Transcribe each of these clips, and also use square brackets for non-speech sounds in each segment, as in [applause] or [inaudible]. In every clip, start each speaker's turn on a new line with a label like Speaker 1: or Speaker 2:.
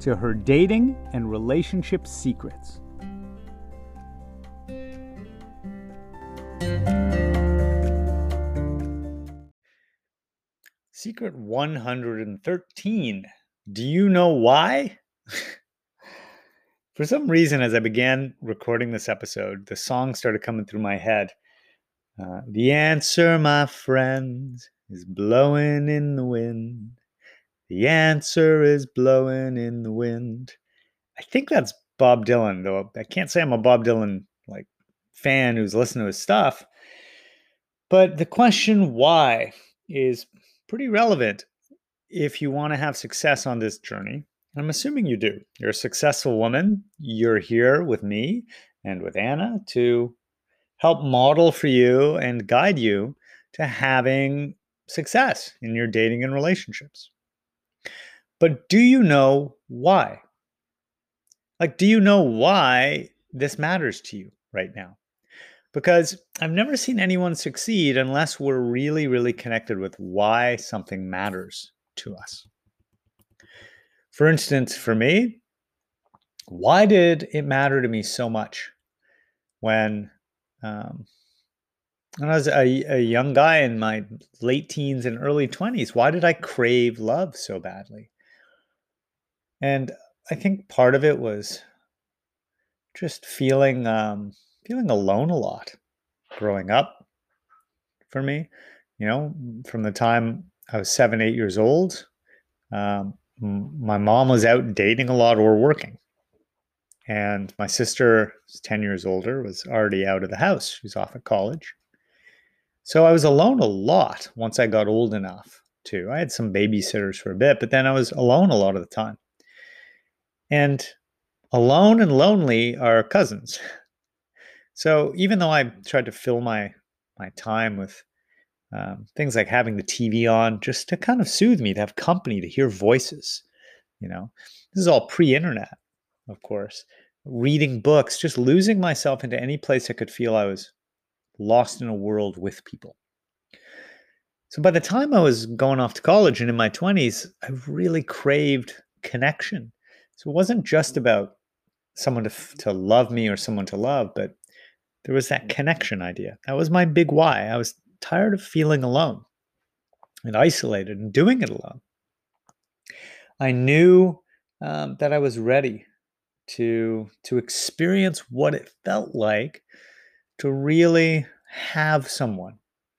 Speaker 1: to her dating and relationship secrets. Secret 113. Do you know why? [laughs] For some reason, as I began recording this episode, the song started coming through my head. Uh, the answer, my friends, is blowing in the wind. The answer is blowing in the wind. I think that's Bob Dylan, though I can't say I'm a Bob Dylan like fan who's listened to his stuff. But the question why is pretty relevant if you want to have success on this journey. I'm assuming you do. You're a successful woman. You're here with me and with Anna to help model for you and guide you to having success in your dating and relationships. But do you know why? Like, do you know why this matters to you right now? Because I've never seen anyone succeed unless we're really, really connected with why something matters to us. For instance, for me, why did it matter to me so much when um, when I was a, a young guy in my late teens and early 20s? Why did I crave love so badly? And I think part of it was just feeling um, feeling alone a lot growing up for me. You know, from the time I was seven, eight years old, um, my mom was out dating a lot or working. And my sister, 10 years older, was already out of the house. She was off at college. So I was alone a lot once I got old enough to. I had some babysitters for a bit, but then I was alone a lot of the time. And alone and lonely are cousins. So even though I tried to fill my my time with um, things like having the TV on just to kind of soothe me, to have company, to hear voices, you know, this is all pre-internet, of course. Reading books, just losing myself into any place I could feel I was lost in a world with people. So by the time I was going off to college and in my 20s, I really craved connection. So it wasn't just about someone to, to love me or someone to love, but there was that connection idea. That was my big why. I was tired of feeling alone and isolated and doing it alone. I knew um, that I was ready to to experience what it felt like to really have someone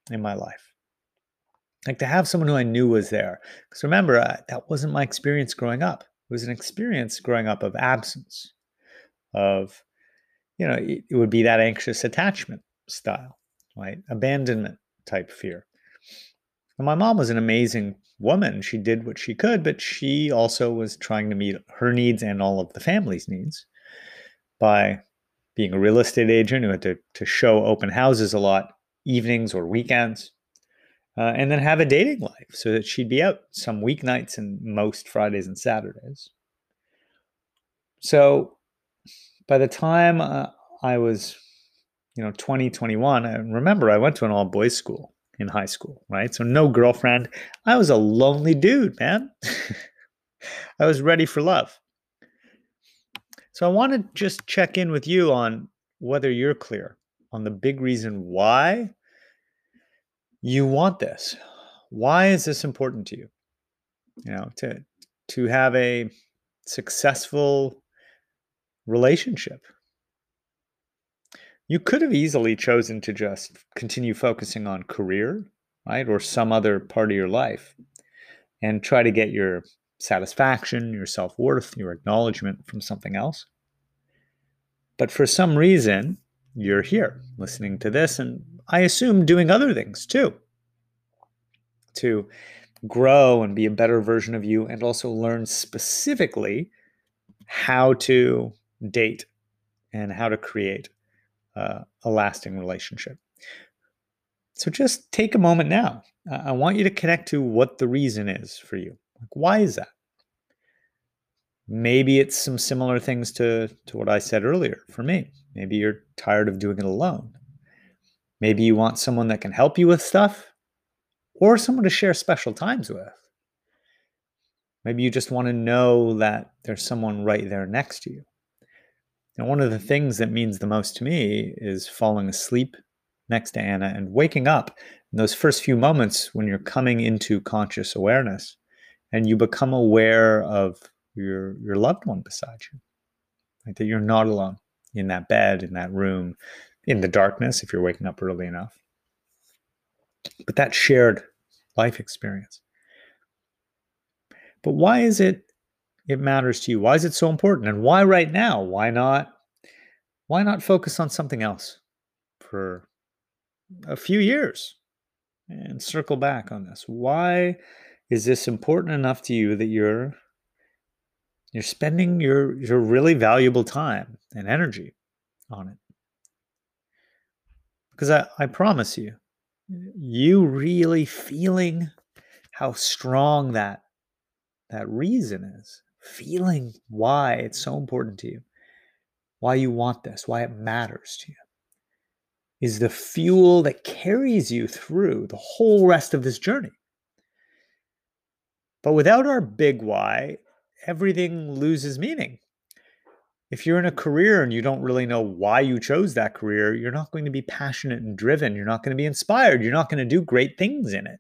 Speaker 1: in my life, like to have someone who I knew was there. Because remember, I, that wasn't my experience growing up was an experience growing up of absence, of, you know, it, it would be that anxious attachment style, right? Abandonment type fear. And my mom was an amazing woman. She did what she could, but she also was trying to meet her needs and all of the family's needs by being a real estate agent who had to, to show open houses a lot, evenings or weekends, uh, and then have a dating life so that she'd be out some weeknights and most Fridays and Saturdays. So by the time uh, I was, you know, 20, 21, I remember I went to an all boys school in high school, right? So no girlfriend. I was a lonely dude, man. [laughs] I was ready for love. So I want to just check in with you on whether you're clear on the big reason why you want this. Why is this important to you? You know, to to have a successful relationship. You could have easily chosen to just continue focusing on career, right? Or some other part of your life and try to get your satisfaction, your self worth, your acknowledgement from something else. But for some reason, you're here listening to this, and I assume doing other things too to grow and be a better version of you, and also learn specifically how to date and how to create uh, a lasting relationship. So just take a moment now. I want you to connect to what the reason is for you. Like, why is that? Maybe it's some similar things to, to what I said earlier for me. Maybe you're tired of doing it alone. Maybe you want someone that can help you with stuff or someone to share special times with. Maybe you just want to know that there's someone right there next to you. And one of the things that means the most to me is falling asleep next to Anna and waking up in those first few moments when you're coming into conscious awareness and you become aware of your your loved one beside you. Like that you're not alone in that bed, in that room, in the darkness if you're waking up early enough. But that shared life experience. But why is it it matters to you? Why is it so important? And why right now? Why not why not focus on something else for a few years and circle back on this? Why is this important enough to you that you're you're spending your your really valuable time and energy on it? Because I, I promise you, you really feeling how strong that that reason is, feeling why it's so important to you, why you want this, why it matters to you, is the fuel that carries you through the whole rest of this journey. But without our big why, everything loses meaning. If you're in a career and you don't really know why you chose that career, you're not going to be passionate and driven. You're not going to be inspired. You're not going to do great things in it.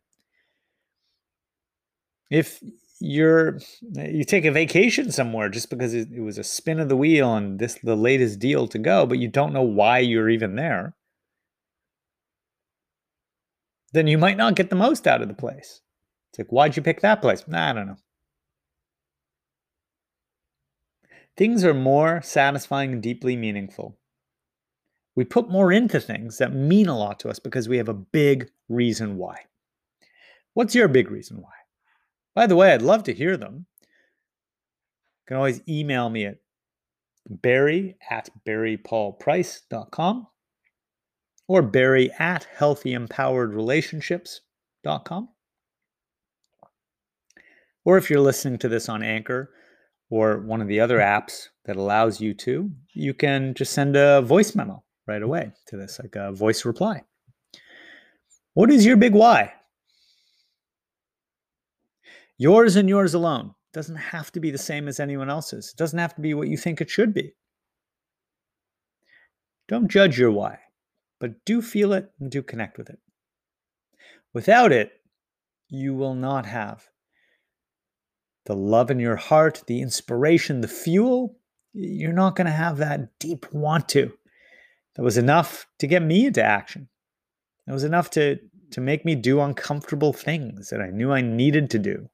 Speaker 1: If you're you take a vacation somewhere just because it, it was a spin of the wheel and this the latest deal to go, but you don't know why you're even there, then you might not get the most out of the place. It's like, why'd you pick that place? Nah, I don't know. Things are more satisfying and deeply meaningful. We put more into things that mean a lot to us because we have a big reason why. What's your big reason why? By the way, I'd love to hear them. You can always email me at barry at barrypaulprice.com or barry at healthyempoweredrelationships.com. Or if you're listening to this on Anchor or one of the other apps that allows you to, you can just send a voice memo right away to this, like a voice reply. What is your big why? Yours and yours alone. It doesn't have to be the same as anyone else's. It doesn't have to be what you think it should be. Don't judge your why, but do feel it and do connect with it. Without it, you will not have the love in your heart, the inspiration, the fuel. You're not going to have that deep want to. That was enough to get me into action. That was enough to, to make me do uncomfortable things that I knew I needed to do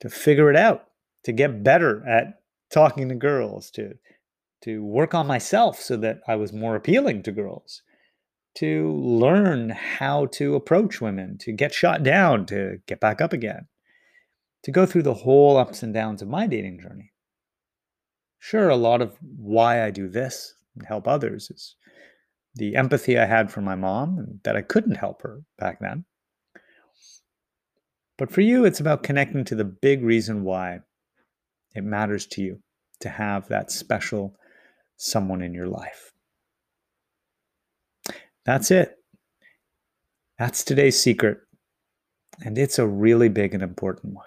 Speaker 1: to figure it out, to get better at talking to girls, to to work on myself so that I was more appealing to girls, to learn how to approach women, to get shot down, to get back up again, to go through the whole ups and downs of my dating journey. Sure, a lot of why I do this and help others is the empathy I had for my mom and that I couldn't help her back then. But for you, it's about connecting to the big reason why it matters to you to have that special someone in your life. That's it. That's today's secret. And it's a really big and important one.